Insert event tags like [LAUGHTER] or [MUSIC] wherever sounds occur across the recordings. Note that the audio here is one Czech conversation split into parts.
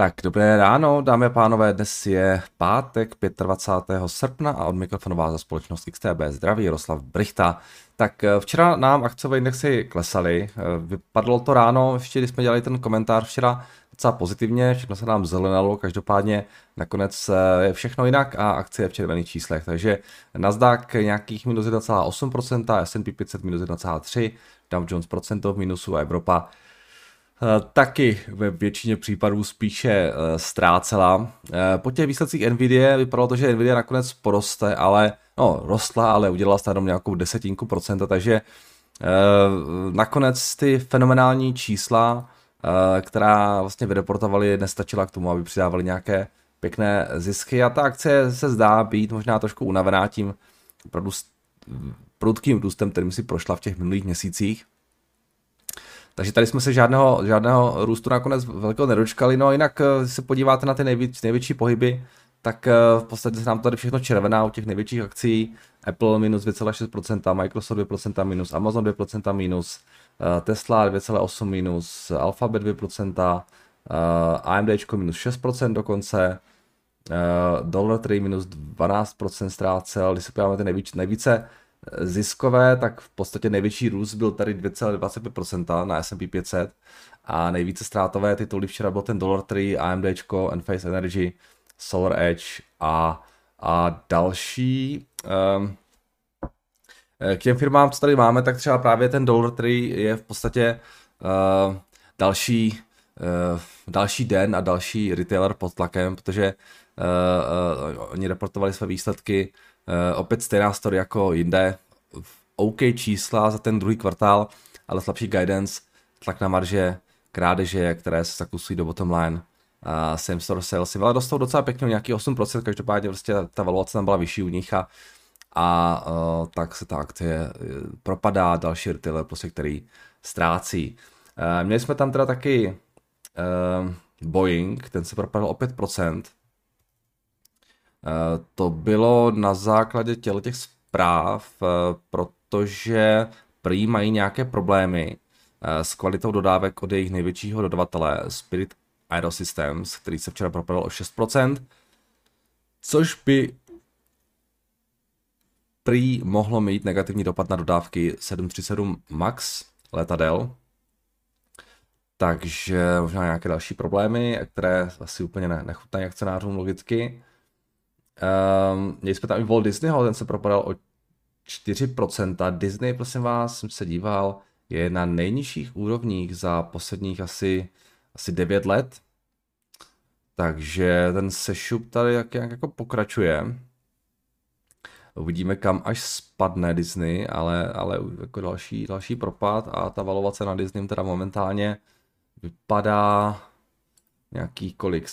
Tak dobré ráno, dámy a pánové, dnes je pátek 25. srpna a od mikrofonu vás za společnost XTB zdraví Jaroslav Brichta. Tak eh, včera nám akciové indexy klesaly, eh, vypadlo to ráno, ještě když jsme dělali ten komentář včera docela pozitivně, všechno se nám zelenalo, každopádně nakonec eh, je všechno jinak a akcie je v červených číslech, takže Nasdaq nějakých minus 1,8%, S&P 500 minus 1,3%, Dow Jones procento v minusu a Evropa taky ve většině případů spíše eh, ztrácela. Eh, po těch výsledcích Nvidia vypadalo to, že Nvidia nakonec poroste, ale no, rostla, ale udělala se jenom nějakou desetinku procenta, takže nakonec ty fenomenální čísla, která vlastně vyreportovali, nestačila k tomu, aby přidávali nějaké pěkné zisky a ta akce se zdá být možná trošku unavená tím opravdu prudkým růstem, kterým si prošla v těch minulých měsících. Takže tady jsme se žádného, žádného růstu nakonec velkého nedočkali. No jinak, eh, když se podíváte na ty největší, největší pohyby, tak eh, v podstatě se nám tady všechno červená u těch největších akcí. Apple minus 2,6%, Microsoft 2% minus, Amazon 2% minus, eh, Tesla 2,8 minus, Alphabet 2%, AMD minus 6% dokonce, Dollar Trade minus 12% ztrácel, když se podíváme ty nejvíc, nejvíce ziskové, tak v podstatě největší růst byl tady 2,25% na S&P 500 a nejvíce ztrátové tituly včera byl ten Dollar Tree, AMD, Enphase Energy, Solar Edge a, a další. Um, k těm firmám, co tady máme, tak třeba právě ten Dollar Tree je v podstatě uh, další, uh, další den a další retailer pod tlakem, protože uh, uh, oni reportovali své výsledky Uh, opět stejná story jako jinde. OK čísla za ten druhý kvartál, ale slabší guidance, tlak na marže, krádeže, které se zakusují do bottom line. Uh, same store sales, ale dostal docela pěkně nějaký 8%, každopádně prostě ta valuace tam byla vyšší u nich a, a uh, tak se ta akcie eh, propadá, další retailer, prostě, který ztrácí. Uh, měli jsme tam teda taky uh, Boeing, ten se propadl o 5%, Eh, to bylo na základě těle těch zpráv, eh, protože prý mají nějaké problémy eh, s kvalitou dodávek od jejich největšího dodavatele Spirit Aerosystems, který se včera propadl o 6%, což by prý mohlo mít negativní dopad na dodávky 737 MAX letadel, takže možná nějaké další problémy, které asi úplně nechutnají akcionářům logicky. Um, měli jsme tam i Walt Disneyho, ten se propadal o 4%. Disney, prosím vás, jsem se díval, je na nejnižších úrovních za posledních asi, asi 9 let. Takže ten sešup tady jak, jak jako pokračuje. Uvidíme, kam až spadne Disney, ale, ale jako další, další propad a ta valovace na Disney teda momentálně vypadá nějaký kolik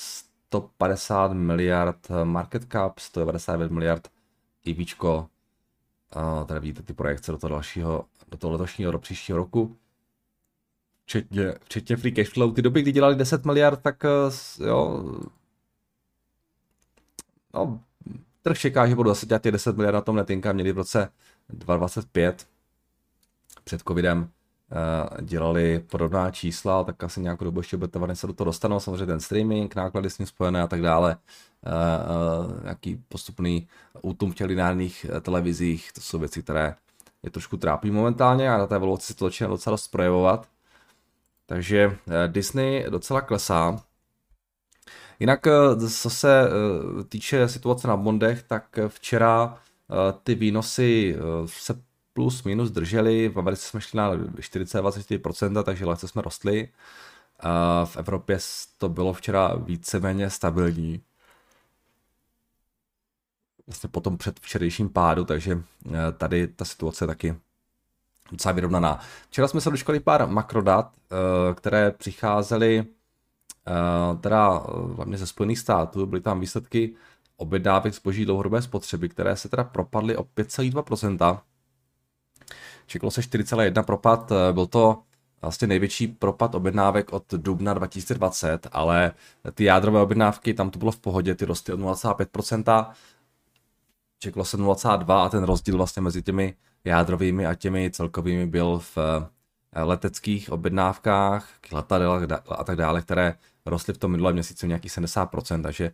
150 miliard market cap, 199 miliard IVčko. A tady vidíte ty projekce do toho dalšího, do toho letošního, do příštího roku. Včetně, včetně free cash flow. Ty doby, kdy dělali 10 miliard, tak eh, jo, no, trh čeká, že budou zase dělat těch 10 miliard na tom netinka, měli v roce 2025 před covidem Eh, dělali podobná čísla, tak asi nějakou dobu ještě Betavany se do toho dostanou, samozřejmě ten streaming, náklady s ním spojené a tak dále, eh, eh, nějaký postupný útum v těch lineárních televizích, to jsou věci, které je trošku trápí momentálně a na té evoluci se to začíná docela dost projevovat. Takže Disney docela klesá. Jinak, co se týče situace na bondech, tak včera ty výnosy se plus minus drželi, v Americe jsme šli na 40-24%, takže lehce jsme rostli. A v Evropě to bylo včera víceméně stabilní. Vlastně potom před včerejším pádu, takže eh, tady ta situace taky docela vyrovnaná. Včera jsme se dočkali pár makrodat, eh, které přicházely eh, teda hlavně ze Spojených států, byly tam výsledky objednávek zboží dlouhodobé spotřeby, které se teda propadly o 5,2%, Čekalo se 4,1 propad, eh, byl to vlastně největší propad objednávek od dubna 2020, ale ty jádrové objednávky, tam to bylo v pohodě, ty rostly o 0,5%, čekalo se 0,2 a ten rozdíl vlastně mezi těmi jádrovými a těmi celkovými byl v eh, leteckých objednávkách, letadel a tak dále, které rostly v tom minulém měsíci nějakých 70%, takže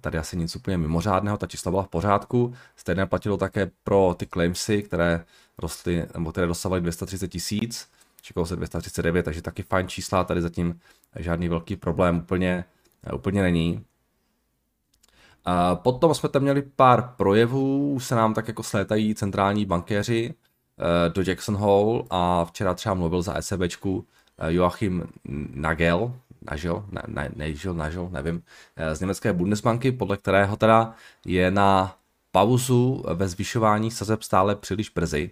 tady asi nic úplně mimořádného, ta čísla byla v pořádku. Stejné platilo také pro ty claimsy, které rostly, nebo které dosávaly 230 tisíc, čekalo se 239, takže taky fajn čísla, tady zatím žádný velký problém úplně, úplně není. A potom jsme tam měli pár projevů, se nám tak jako slétají centrální bankéři eh, do Jackson Hole a včera třeba mluvil za ECBčku eh, Joachim Nagel, Nagel, ne, ne, Nagel, nevím, eh, z německé Bundesbanky, podle kterého teda je na pauzu ve zvyšování sazeb stále příliš brzy.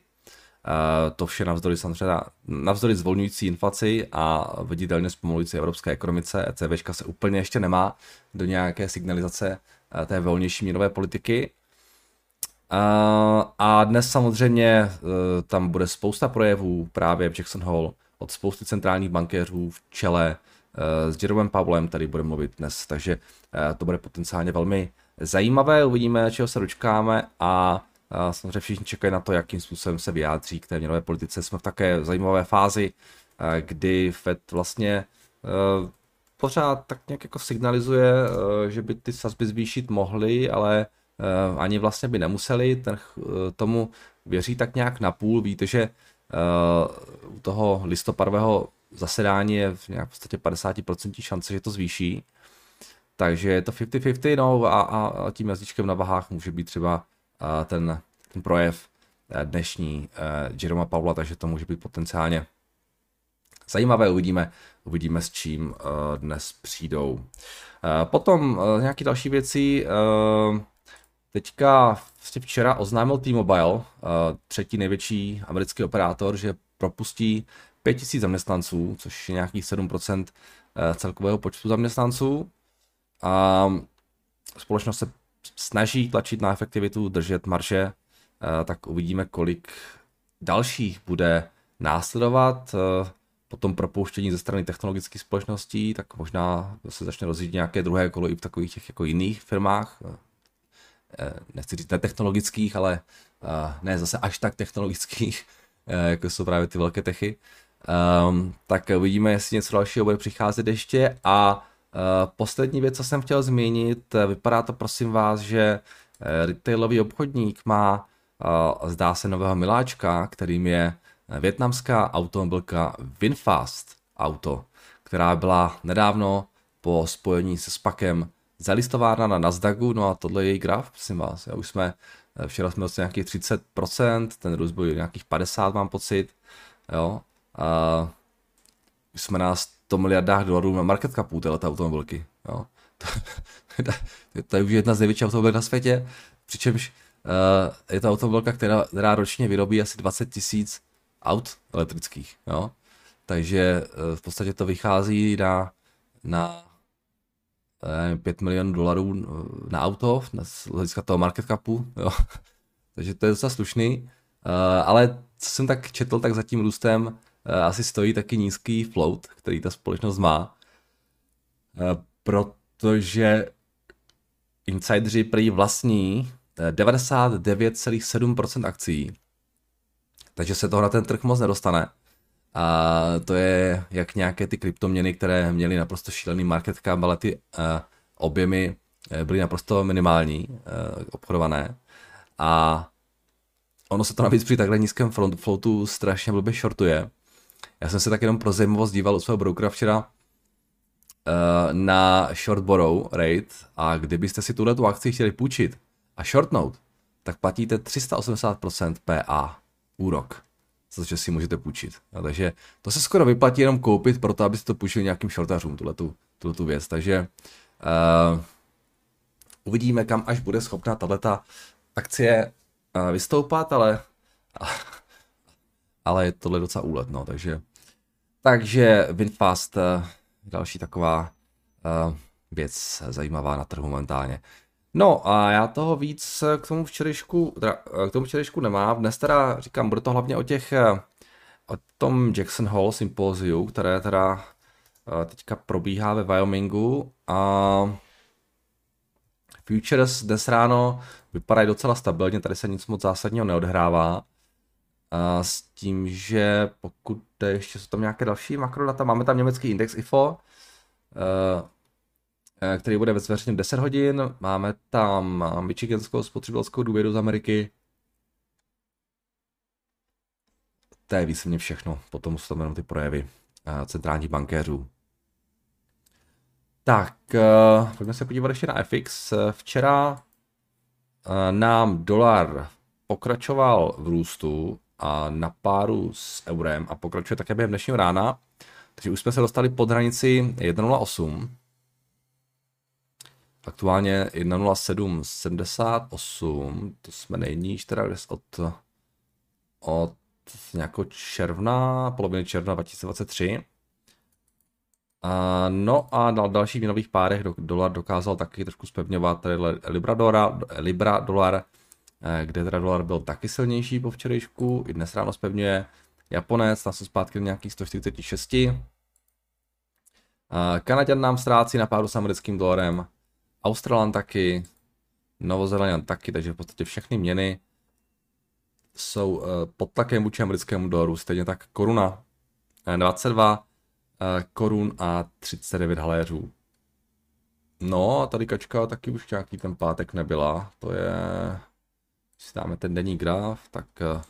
To vše navzdory samozřejmě navzdory zvolňující inflaci a viditelně zpomalující evropské ekonomice. ECBčka se úplně ještě nemá do nějaké signalizace Eh, té volnější měnové politiky. Eh, a dnes samozřejmě eh, tam bude spousta projevů právě v Jackson Hall od spousty centrálních bankéřů v čele s Jeromeem Pavlem, tady bude mluvit dnes, takže to bude potenciálně velmi zajímavé, uvidíme, čeho se dočkáme a samozřejmě všichni čekají na to, jakým způsobem se vyjádří k té měnové politice. Jsme v také zajímavé fázi, kdy Fed vlastně pořád tak nějak jako signalizuje, eh, že by ty sazby zvýšit mohly, ale eh, ani vlastně by nemuseli. Ten eh, tomu věří tak nějak na půl. Víte, že u toho listopadového zasedání je v nějak v podstatě 50% šance, že to zvýší. Takže je to 50-50, no a, a tím jazyčkem na vahách může být třeba ten, ten projev dnešní Jeroma Pavla, takže to může být potenciálně zajímavé, uvidíme, uvidíme s čím uh, dnes přijdou. Potom nějaké další věci, teďka vlastně včera oznámil T-Mobile, třetí největší americký operátor, že propustí 5000 zaměstnanců, což je nějakých 7% celkového počtu zaměstnanců. A společnost se snaží tlačit na efektivitu, držet marže, tak uvidíme, kolik dalších bude následovat po tom propouštění ze strany technologických společností, tak možná se začne rozjít nějaké druhé kolo i v takových těch jako jiných firmách. Eh, nechci říct netechnologických, ale eh, ne zase až tak technologických, [LAUGHS] eh, jako jsou právě ty velké techy. Um, tak uvidíme, jestli něco dalšího bude přicházet ještě. A poslední věc, co jsem chtěl zmínit, vypadá to prosím vás, že retailový obchodník má, zdá se, nového miláčka, kterým je větnamská automobilka Winfast Auto, která byla nedávno po spojení se Spakem zalistována na Nasdaqu, no a tohle je její graf, prosím vás, já už jsme, eh, včera jsme dostali nějakých 30%, ten růst byl nějakých 50, mám pocit, jo, a už jsme na 100 miliardách dolarů na market capu této automobilky, jo. [LAUGHS] to, to je už jedna z největších automobilek na světě, přičemž uh, je to automobilka, která, která ročně vyrobí asi 20 tisíc aut elektrických, jo. Takže eh, v podstatě to vychází na, na 5 milionů dolarů eh, na auto, z hlediska toho market capu, jo. [LAUGHS] Takže to je docela slušný. Eh, ale co jsem tak četl, tak za tím růstem asi stojí taky nízký float, který ta společnost má. Protože insideri prý vlastní 99,7% akcí takže se toho na ten trh moc nedostane. A to je jak nějaké ty kryptoměny, které měly naprosto šílený market cap, ale ty objemy eh, byly naprosto minimální, obchodované. A ono se to navíc při takhle nízkém floatu strašně blbě shortuje. Já jsem se tak jenom pro zajímavost díval u svého brokera včera uh, na short borrow rate a kdybyste si tuhle tu akci chtěli půjčit a shortnout, tak platíte 380% PA úrok, za že si můžete půjčit. A takže to se skoro vyplatí jenom koupit, proto abyste to půjčili nějakým shortařům, tuhle tu věc. Takže uh, uvidíme, kam až bude schopná tato akcie uh, vystoupat, ale, ale je tohle docela úlet, no, takže takže Winfast, uh, další taková uh, věc zajímavá na trhu momentálně. No a já toho víc k tomu včerejšku, teda, k tomu včerejšku nemám. Dnes teda říkám, bude to hlavně o těch, o tom Jackson Hole sympoziu, které teda eh, teďka probíhá ve Wyomingu a Futures dnes ráno vypadají docela stabilně, tady se nic moc zásadního neodhrává. A s tím, že pokud ještě jsou tam nějaké další makrodata, máme tam německý index IFO, který bude zveřejněn 10 hodin. Máme tam Michiganskou spotřebitelskou důvěru z Ameriky. To je víceméně všechno. Potom jsou tam jenom ty projevy centrálních bankéřů. Tak, pojďme se podívat ještě na FX. Včera nám dolar pokračoval v růstu a na páru s eurem a pokračuje také během dnešního rána. Takže už jsme se dostali pod hranici 1.08. Aktuálně 1.0778, to jsme nejníž teda od, od nějakého června, poloviny června 2023. A, no a na dalších měnových párech do, dolar dokázal taky trošku spevňovat Libra, dolar, Libra dolar, kde teda dolar byl taky silnější po včerejšku, i dnes ráno spevňuje. Japonec, tam se zpátky nějakých 146. Kanaděn nám ztrácí na pádu s americkým dolarem, Australan taky, Novozélandan taky, takže v podstatě všechny měny jsou eh, pod tlakem vůči americkému dolaru, stejně tak koruna 22 eh, korun a 39 haléřů. No a tady kačka taky už nějaký ten pátek nebyla, to je, když si dáme ten denní graf, tak eh,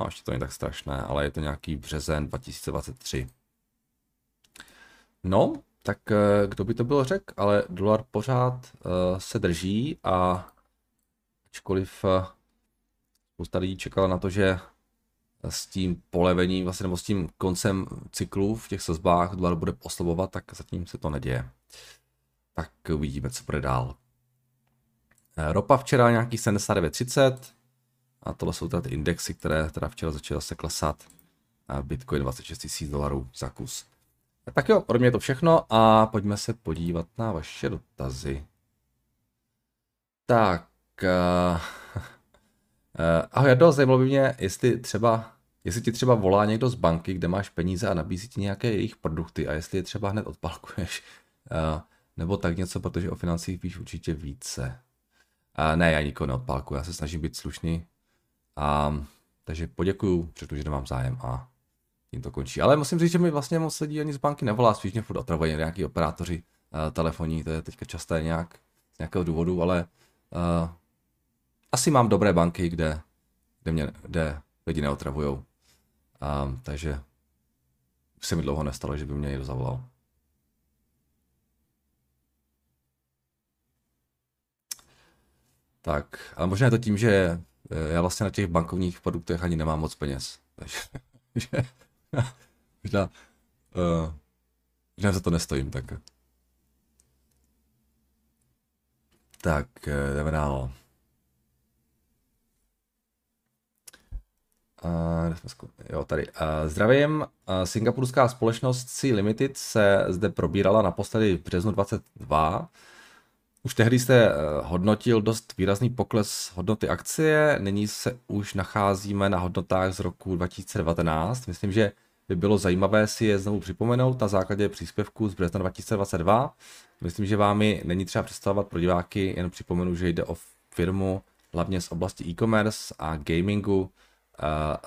no, ještě to není tak strašné, ale je to nějaký březen 2023. No, tak kdo by to byl řek, ale dolar pořád uh, se drží a ačkoliv uh, spousta lidí čekala na to, že s tím polevením, vlastně nebo s tím koncem cyklu v těch sazbách dolar bude oslabovat, tak zatím se to neděje. Tak uvidíme, co bude dál. Eh, ropa včera nějaký 79,30 a tohle jsou teda ty indexy, které teda včera začaly zase klesat. Bitcoin 26 000 dolarů za kus. Tak jo, pro mě je to všechno a pojďme se podívat na vaše dotazy. Tak, Uh, [LAUGHS] ahoj Jardo, zajímalo by mě, jestli třeba, jestli ti třeba volá někdo z banky, kde máš peníze a nabízí ti nějaké jejich produkty a jestli je třeba hned odpalkuješ, uh, nebo tak něco, protože o financích víš určitě více. Uh, ne, já nikoho neodpálkuju, já se snažím být slušný. Um, takže poděkuju, protože nemám zájem a tím to končí. Ale musím říct, že mi vlastně moc lidí ani z banky nevolá, spíš mě furt otravují nějaký operátoři uh, telefonní, to je teďka časté nějak z nějakého důvodu, ale uh, asi mám dobré banky, kde, kde, mě, kde lidi neotravujou. Um, takže se mi dlouho nestalo, že by mě někdo zavolal. Tak, ale možná je to tím, že eh, já vlastně na těch bankovních produktech ani nemám moc peněz. [LAUGHS] Takže [LAUGHS] možná, uh, možná za to nestojím, tak. Tak, eh, jdeme dál. Uh, jo, tady. Uh, zdravím. Uh, singapurská společnost C Limited se zde probírala naposledy v březnu 22. Už tehdy jste uh, hodnotil dost výrazný pokles hodnoty akcie, nyní se už nacházíme na hodnotách z roku 2019. Myslím, že by bylo zajímavé si je znovu připomenout na základě příspěvku z března 2022. Myslím, že vámi není třeba představovat pro diváky, jen připomenu, že jde o firmu hlavně z oblasti e-commerce a gamingu,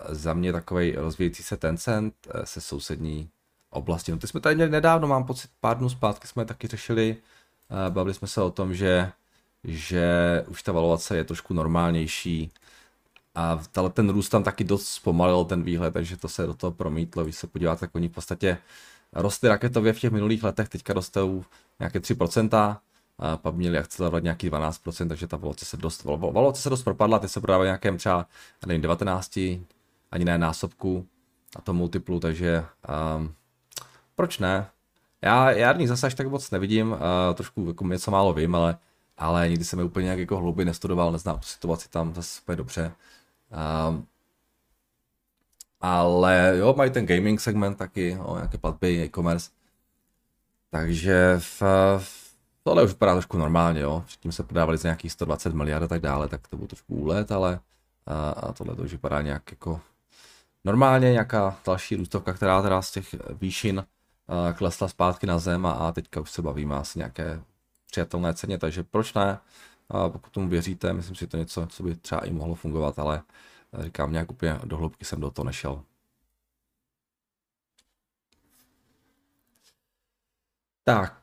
za mě takový rozvíjející se Tencent eh, se sousední oblasti. No ty jsme tady nedávno, mám pocit, pár dnů zpátky jsme taky řešili, eh, bavili jsme se o tom, že, že už ta valovace je trošku normálnější a ten růst tam taky dost zpomalil ten výhled, takže to se do toho promítlo. Když se podíváte, tak oni v podstatě rostly raketově v těch minulých letech, teďka rostou nějaké 3%, a pak měli akcelerovat nějaký 12%, takže ta valoce se dost, valoce se dost propadla, ty se prodávají nějakém třeba, nevím, 19, ani ne násobku a to multiplu, takže um, proč ne? Já, já ní zase až tak moc nevidím, uh, trošku jako něco málo vím, ale, ale nikdy jsem je úplně nějak jako hlouběji nestudoval, neznám tu situaci tam zase úplně dobře. Um, ale jo, mají ten gaming segment taky, jo, nějaké platby, e-commerce. Takže v, v Tohle už vypadá trošku normálně, jo. Předtím se prodávali za nějakých 120 miliard a tak dále, tak to byl trošku úlet, ale a, a tohle to už vypadá nějak jako normálně, nějaká další růstovka, která teda z těch výšin klesla zpátky na zem a, teďka už se bavíme asi nějaké přijatelné ceně, takže proč ne? A pokud tomu věříte, myslím si, že to něco, co by třeba i mohlo fungovat, ale říkám, nějak úplně do hloubky jsem do toho nešel. Tak,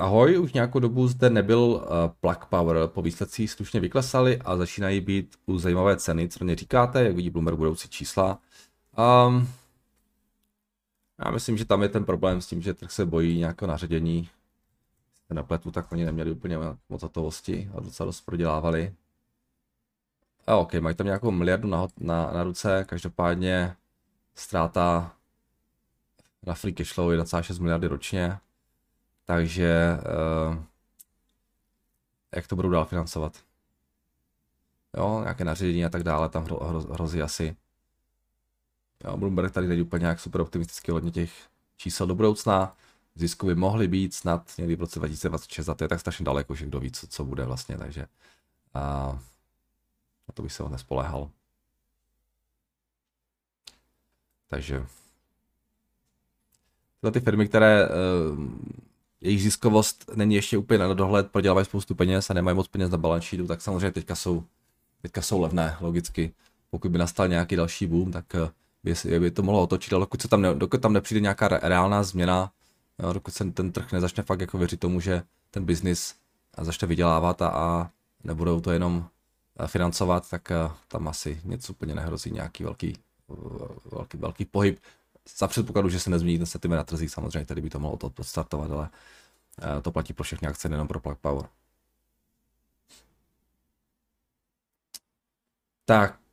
ahoj, už nějakou dobu zde nebyl uh, Plug Power, po výsledcích slušně vyklesali a začínají být u zajímavé ceny, co mě říkáte, jak vidí Bloomberg budoucí čísla. Um, já myslím, že tam je ten problém s tím, že trh se bojí nějakého naředění. Na pletu, tak oni neměli úplně moc hotovosti a docela dost prodělávali. A OK, mají tam nějakou miliardu na, na, na ruce, každopádně ztráta na free cashflow 1,6 miliardy ročně. Takže uh, jak to budou dál financovat? Jo, nějaké nařízení a tak dále tam hro, hro, hrozí asi. Jo, Bloomberg tady není úplně nějak super optimistický hodně těch čísel do budoucna. Zisku by mohly být snad někdy v roce 2026 a to je tak strašně daleko, že kdo ví, co, co bude vlastně, takže uh, na to bych se ho nespoléhal. Takže tyhle ty firmy, které uh, jejich ziskovost není ještě úplně na dohled, prodělávají spoustu peněz a nemají moc peněz na balance tak samozřejmě teďka jsou, teďka jsou levné, logicky. Pokud by nastal nějaký další boom, tak by, by to mohlo otočit, ale dokud, se tam ne, dokud tam nepřijde nějaká reálná změna, jo, dokud se ten trh nezačne fakt jako věřit tomu, že ten biznis začne vydělávat a, a nebudou to jenom eh, financovat, tak tam asi něco úplně nehrozí, nějaký velký, velký, velký pohyb za předpokladu, že se nezmění ten sentiment na trzích, samozřejmě tady by to mohlo to podstartovat, ale eh, to platí pro všechny akce, nejenom pro Plug Power. Tak, eh,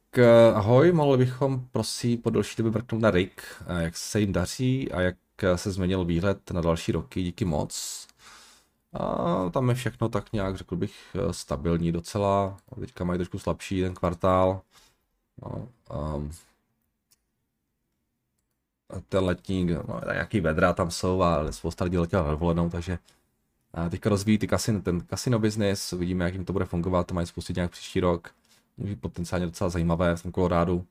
ahoj, mohli bychom prosím po delší době mrknout na RIG, eh, jak se jim daří a jak se změnil výhled na další roky, díky moc. A tam je všechno tak nějak, řekl bych, stabilní docela. Teďka mají trošku slabší ten kvartál. No, um, ten letní, no, nějaký vedra tam jsou a spousta lidí letěla na dovolenou, takže a teďka rozvíjí ty kasin, ten kasino business, uvidíme, jak jim to bude fungovat, to mají spustit nějak příští rok, může potenciálně docela zajímavé v tom Kolorádu.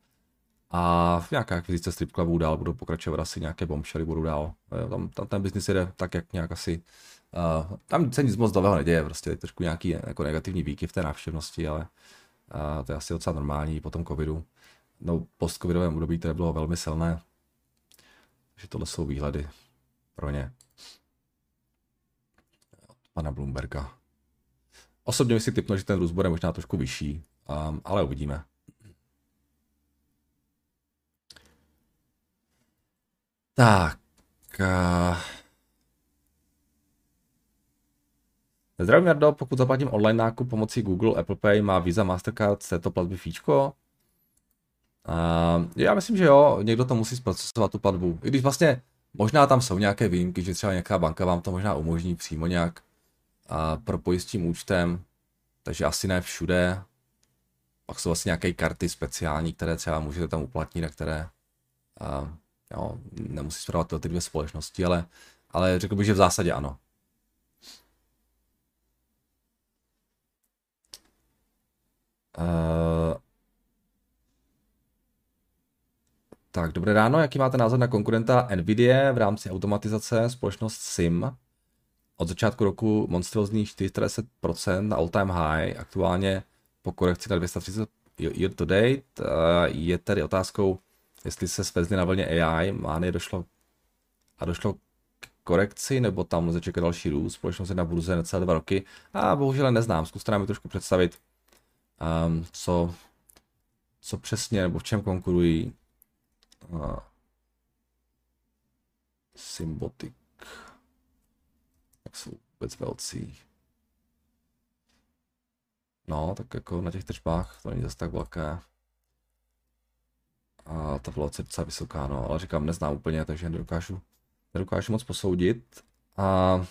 A v nějaké akvizice strip clubů dál budou pokračovat asi nějaké bombshelly budou dál. Tam, tam ten business jde tak, jak nějak asi Uh, tam se nic moc nového neděje, prostě trošku nějaký jako negativní výky v té návštěvnosti, ale uh, to je asi docela normální po tom covidu. No, post-covidovém období to bylo velmi silné, že tohle jsou výhledy pro ně. Pana Bloomberga. Osobně si typnul, že ten růst bude možná trošku vyšší, um, ale uvidíme. Tak. Uh... Zdravím Jardo, pokud zaplatím online nákup pomocí Google, Apple Pay, má Visa, Mastercard, této platby fíčko? Uh, já myslím, že jo, někdo to musí zprocesovat tu platbu. I když vlastně možná tam jsou nějaké výjimky, že třeba nějaká banka vám to možná umožní přímo nějak uh, propojit s tím účtem, takže asi ne všude. Pak jsou vlastně nějaké karty speciální, které třeba můžete tam uplatnit, a které uh, jo, nemusí zpravovat ty dvě společnosti, ale, ale řekl bych, že v zásadě ano. Uh, Tak, dobré ráno, jaký máte názor na konkurenta Nvidia v rámci automatizace společnost SIM? Od začátku roku monstrozní 40% na all time high, aktuálně po korekci na 230 year to date. Je tady otázkou, jestli se svezli na vlně AI, má došlo a došlo k korekci, nebo tam lze čekat další růst, společnost je na burze necelé dva roky a bohužel neznám, zkuste nám trošku představit, um, co, co přesně nebo v čem konkurují a Symbotik. Jak jsou vůbec velcí. No, tak jako na těch tržbách to není zase tak velké. A ta volace je docela vysoká, no, ale říkám, neznám úplně, takže nedokážu, nedokážu moc posoudit. A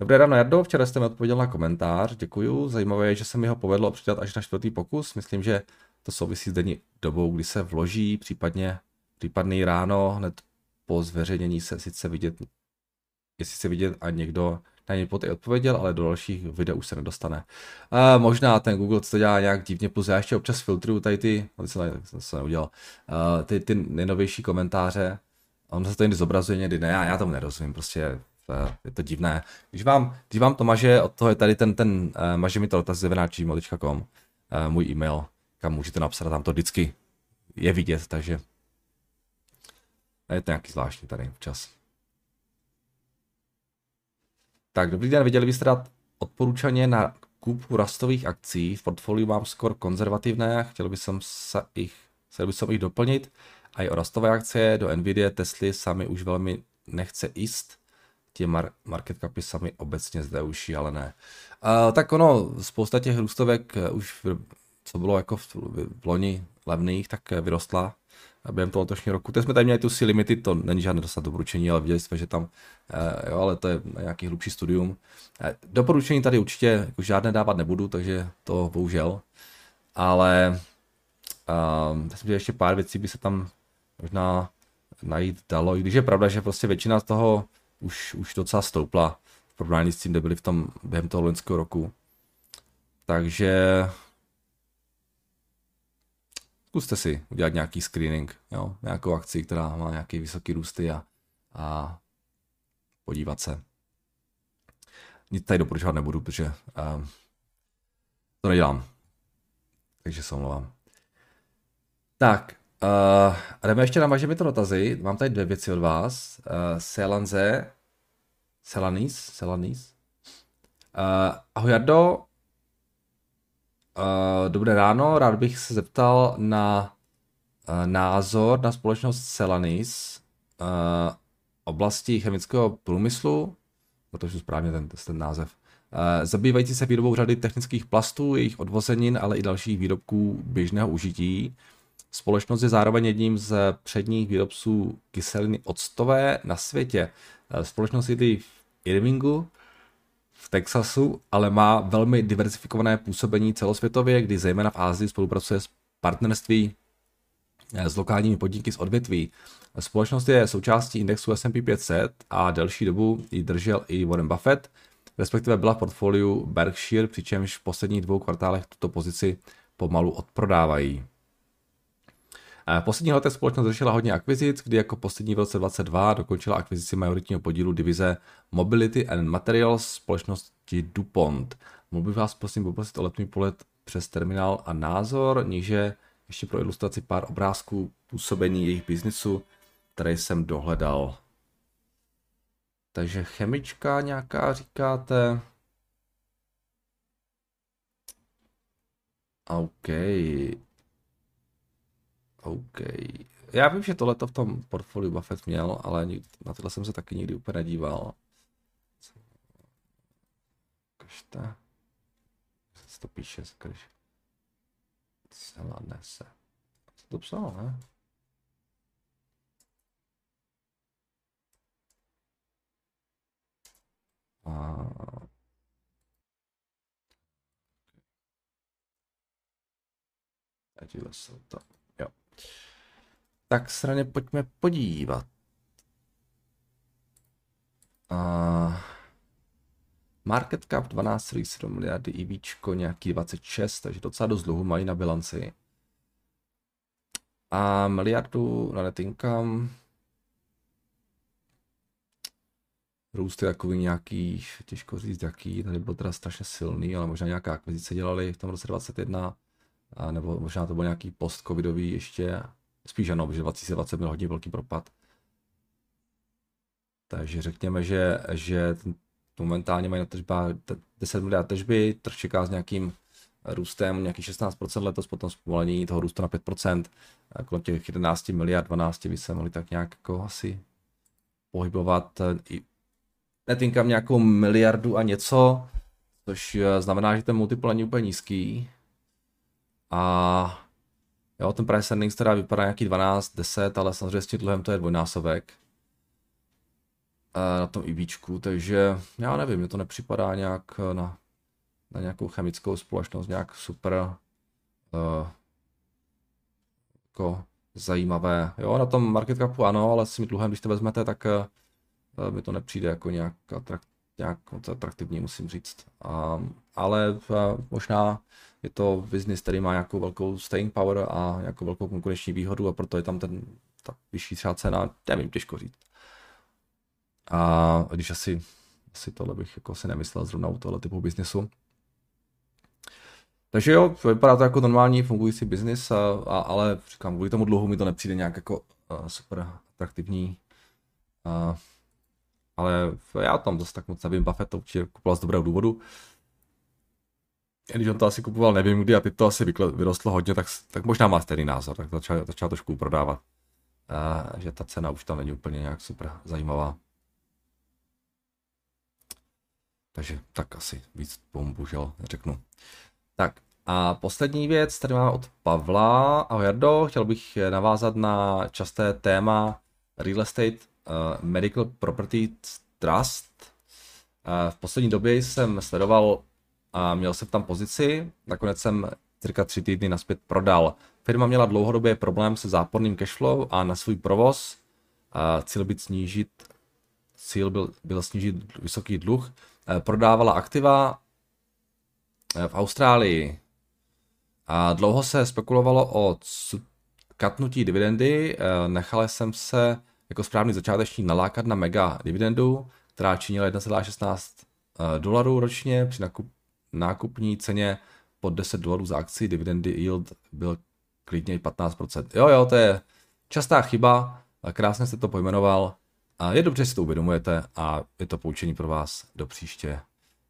Dobré ráno, Jardo, včera jste mi odpověděl na komentář, děkuju. Zajímavé je, že se mi ho povedlo přidat až na čtvrtý pokus. Myslím, že to souvisí s denní dobou, kdy se vloží, případně případný ráno, hned po zveřejnění se sice vidět, jestli se vidět a někdo na něj poté odpověděl, ale do dalších videí už se nedostane. A možná ten Google to dělá nějak divně, plus já ještě občas filtruju tady ty, no, jsem se neudělal, uh, ty, ty nejnovější komentáře, on se to někdy zobrazuje, někdy ne, a já tomu nerozumím, prostě je to divné. Když vám, když vám to maže, od toho je tady ten, ten uh, maže mi to dotaz uh, můj e-mail, kam můžete napsat, tam to vždycky je vidět, takže je to nějaký zvláštní tady včas. Tak, dobrý den, viděli byste dát odporučeně na kůpu rastových akcí. V portfoliu mám skoro konzervativné, chtěl bych se jich, chtěl bych jich doplnit. A i o rastové akcie do Nvidia, Tesly sami už velmi nechce jíst. Ti mar- market capy sami obecně zde už ale ne. Uh, tak ono, spousta těch růstovek už, co bylo jako v, v loni levných, tak vyrostla během toho letošního roku. Teď jsme tady měli tu si limity, to není žádné dostat doporučení, ale viděli jsme, že tam, eh, jo, ale to je nějaký hlubší studium. Eh, doporučení tady určitě jako žádné dávat nebudu, takže to bohužel. Ale uh, myslím, že ještě pár věcí by se tam možná najít dalo, i když je pravda, že prostě většina z toho už, už docela stoupla v porovnání s tím, kde byli v tom, během toho loňského roku. Takže zkuste si udělat nějaký screening, jo, nějakou akci, která má nějaký vysoký růsty a, a podívat se. Nic tady doporučovat nebudu, protože uh, to nedělám. Takže se omlouvám. Tak, uh, jdeme ještě na vaše to dotazy. Mám tady dvě věci od vás. Uh, Selanze, Selanis, Selanis. Uh, ahoj Jardo, dobré ráno, rád bych se zeptal na uh, názor na společnost Celanis uh, oblasti chemického průmyslu, protože správně ten, ten název, zabývající se výrobou řady technických plastů, jejich odvozenin, ale i dalších výrobků běžného užití. Společnost je zároveň jedním z předních výrobců kyseliny octové na světě. Společnost sídlí v Irvingu, v Texasu, ale má velmi diversifikované působení celosvětově, kdy zejména v Ázii spolupracuje s partnerství eh, s lokálními podniky z odvětví. Společnost je součástí indexu S&P 500 a delší dobu ji držel i Warren Buffett, respektive byla v portfoliu Berkshire, přičemž v posledních dvou kvartálech tuto pozici pomalu odprodávají. V posledních letech společnost řešila hodně akvizic, kdy jako poslední v roce 2022 dokončila akvizici majoritního podílu divize Mobility and Materials společnosti DuPont. Mohl bych vás prosím poprosit o letní pohled přes terminál a názor, níže ještě pro ilustraci pár obrázků působení jejich biznisu, které jsem dohledal. Takže chemička nějaká říkáte. OK. OK. Já vím, že tohle v tom portfoliu Buffett měl, ale na tohle jsem se taky nikdy úplně nedíval. Kažte. Co to píše, skrž. Celá nese. Co to psal, ne? A... Díle se to. Tak na pojďme podívat. Uh, market cap 12,7 miliardy, IVčko nějaký 26, takže docela dost dlouho mají na bilanci. A miliardu na net income. Růst je takový nějaký, těžko říct jaký, tady byl teda strašně silný, ale možná nějaká akvizice dělali v tom roce 2021 a nebo možná to byl nějaký post-covidový ještě, spíš ano, že 2020 byl hodně velký propad. Takže řekněme, že, že momentálně mají na tržbách 10 miliard tržby, trh čeká s nějakým růstem nějaký 16% letos, potom zpomalení toho růstu na 5%, kolem těch 11 miliard, 12 by se mohli tak nějak jako asi pohybovat. Netinkám nějakou miliardu a něco, což znamená, že ten multiple není úplně nízký, a jo, ten price earnings teda vypadá nějaký 12, 10, ale samozřejmě s tím dluhem to je dvojnásobek na tom IBčku, takže já nevím, mě to nepřipadá nějak na, na nějakou chemickou společnost, nějak super uh, jako zajímavé. Jo, na tom market capu ano, ale s tím dluhem, když to vezmete, tak uh, mi to nepřijde jako nějak, atrakt, nějak moc atraktivní, musím říct. Um, ale uh, možná je to business, který má nějakou velkou staying power a nějakou velkou konkurenční výhodu a proto je tam ten ta vyšší třeba cena, nevím, těžko říct. A když asi, asi tohle bych jako si nemyslel zrovna u tohle typu biznesu. Takže jo, vypadá to jako normální fungující biznis, a, a, ale říkám, kvůli tomu dluhu mi to nepřijde nějak jako uh, super atraktivní. Uh, ale já tam zase tak moc nevím, Buffett to určitě kupoval z dobrého důvodu. Když on to asi kupoval, nevím kdy, a teď to asi vyrostlo hodně, tak, tak možná má stejný názor, tak začal, začal trošku prodávat. Uh, že ta cena už tam není úplně nějak super zajímavá. Takže tak asi víc bohužel neřeknu. Tak a poslední věc, tady máme od Pavla. Ahoj Jardo, chtěl bych navázat na časté téma Real Estate uh, Medical Property Trust. Uh, v poslední době jsem sledoval a měl jsem tam pozici, nakonec jsem cirka tři týdny naspět prodal. Firma měla dlouhodobě problém se záporným cashflow a na svůj provoz. Uh, cíl byl snížit cíl byl, byl snížit vysoký dluh, prodávala aktiva v Austrálii, a dlouho se spekulovalo o katnutí dividendy, eh, nechal jsem se jako správný začáteční nalákat na mega dividendu, která činila 1,16 eh, dolarů ročně při nakup, nákupní ceně pod 10 dolarů za akci, dividendy yield byl klidně 15%. Jo, jo, to je častá chyba, krásně jste to pojmenoval a je dobře, že si to uvědomujete a je to poučení pro vás do příště,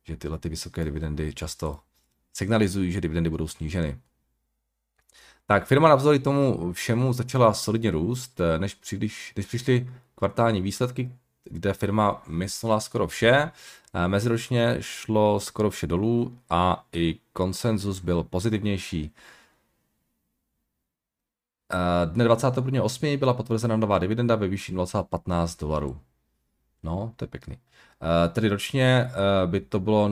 že tyhle ty vysoké dividendy často signalizují, že dividendy budou sníženy. Tak firma navzdory tomu všemu začala solidně růst, než, příliš, než přišly kvartální výsledky, kde firma myslela skoro vše. Eh, meziročně šlo skoro vše dolů a i konsenzus byl pozitivnější. Eh, dne 21.8. byla potvrzena nová dividenda ve výši 0,15 dolarů. No, to je pěkný. Tedy ročně by to bylo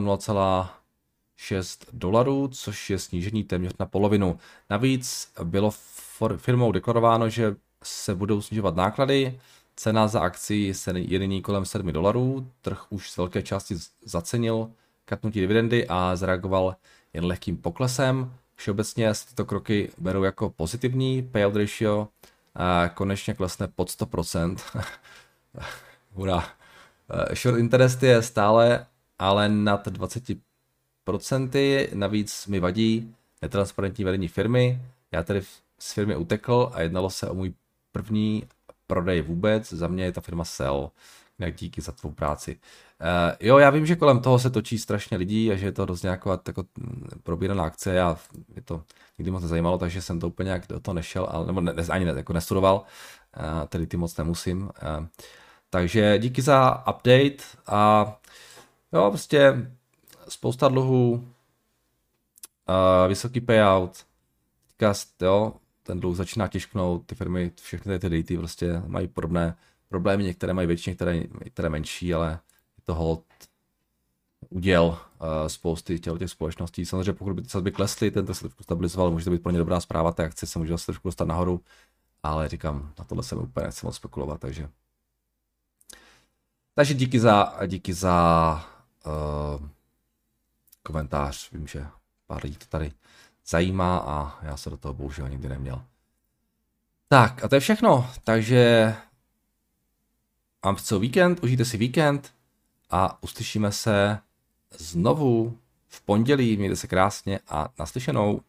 6 dolarů, což je snížení téměř na polovinu. Navíc bylo firmou deklarováno, že se budou snižovat náklady, cena za akci se je nyní kolem 7 dolarů, trh už z velké části zacenil katnutí dividendy a zareagoval jen lehkým poklesem. Všeobecně se tyto kroky berou jako pozitivní, payout ratio a konečně klesne pod 100%. [LAUGHS] Hurá. Short interest je stále ale nad 20 procenty, navíc mi vadí netransparentní vedení firmy. Já tedy z firmy utekl a jednalo se o můj první prodej vůbec. Za mě je ta firma Sell. Jak díky za tvou práci. Uh, jo, já vím, že kolem toho se točí strašně lidí a že je to dost nějaká jako probíraná akce. Já mě to nikdy moc nezajímalo, takže jsem to úplně nějak do toho nešel, ale, nebo ne, ani ne, jako nestudoval, uh, tedy ty moc nemusím. Uh, takže díky za update a jo, prostě spousta dluhů, uh, vysoký payout, teďka, jo, ten dluh začíná těžknout, ty firmy, všechny ty daty prostě mají podobné problémy, některé mají větší, některé, některé menší, ale je to hold uděl uh, spousty těch, těch společností. Samozřejmě pokud by ty sazby klesly, ten se trošku stabilizoval, může to být pro ně dobrá zpráva, ta akce se může zase trošku dostat nahoru, ale říkám, na tohle jsem úplně nechci moc spekulovat, takže takže díky za, díky za uh, komentář. Vím, že pár lidí to tady zajímá a já se do toho bohužel nikdy neměl. Tak a to je všechno, takže vám chci víkend, užijte si víkend a uslyšíme se znovu v pondělí, mějte se krásně a naslyšenou.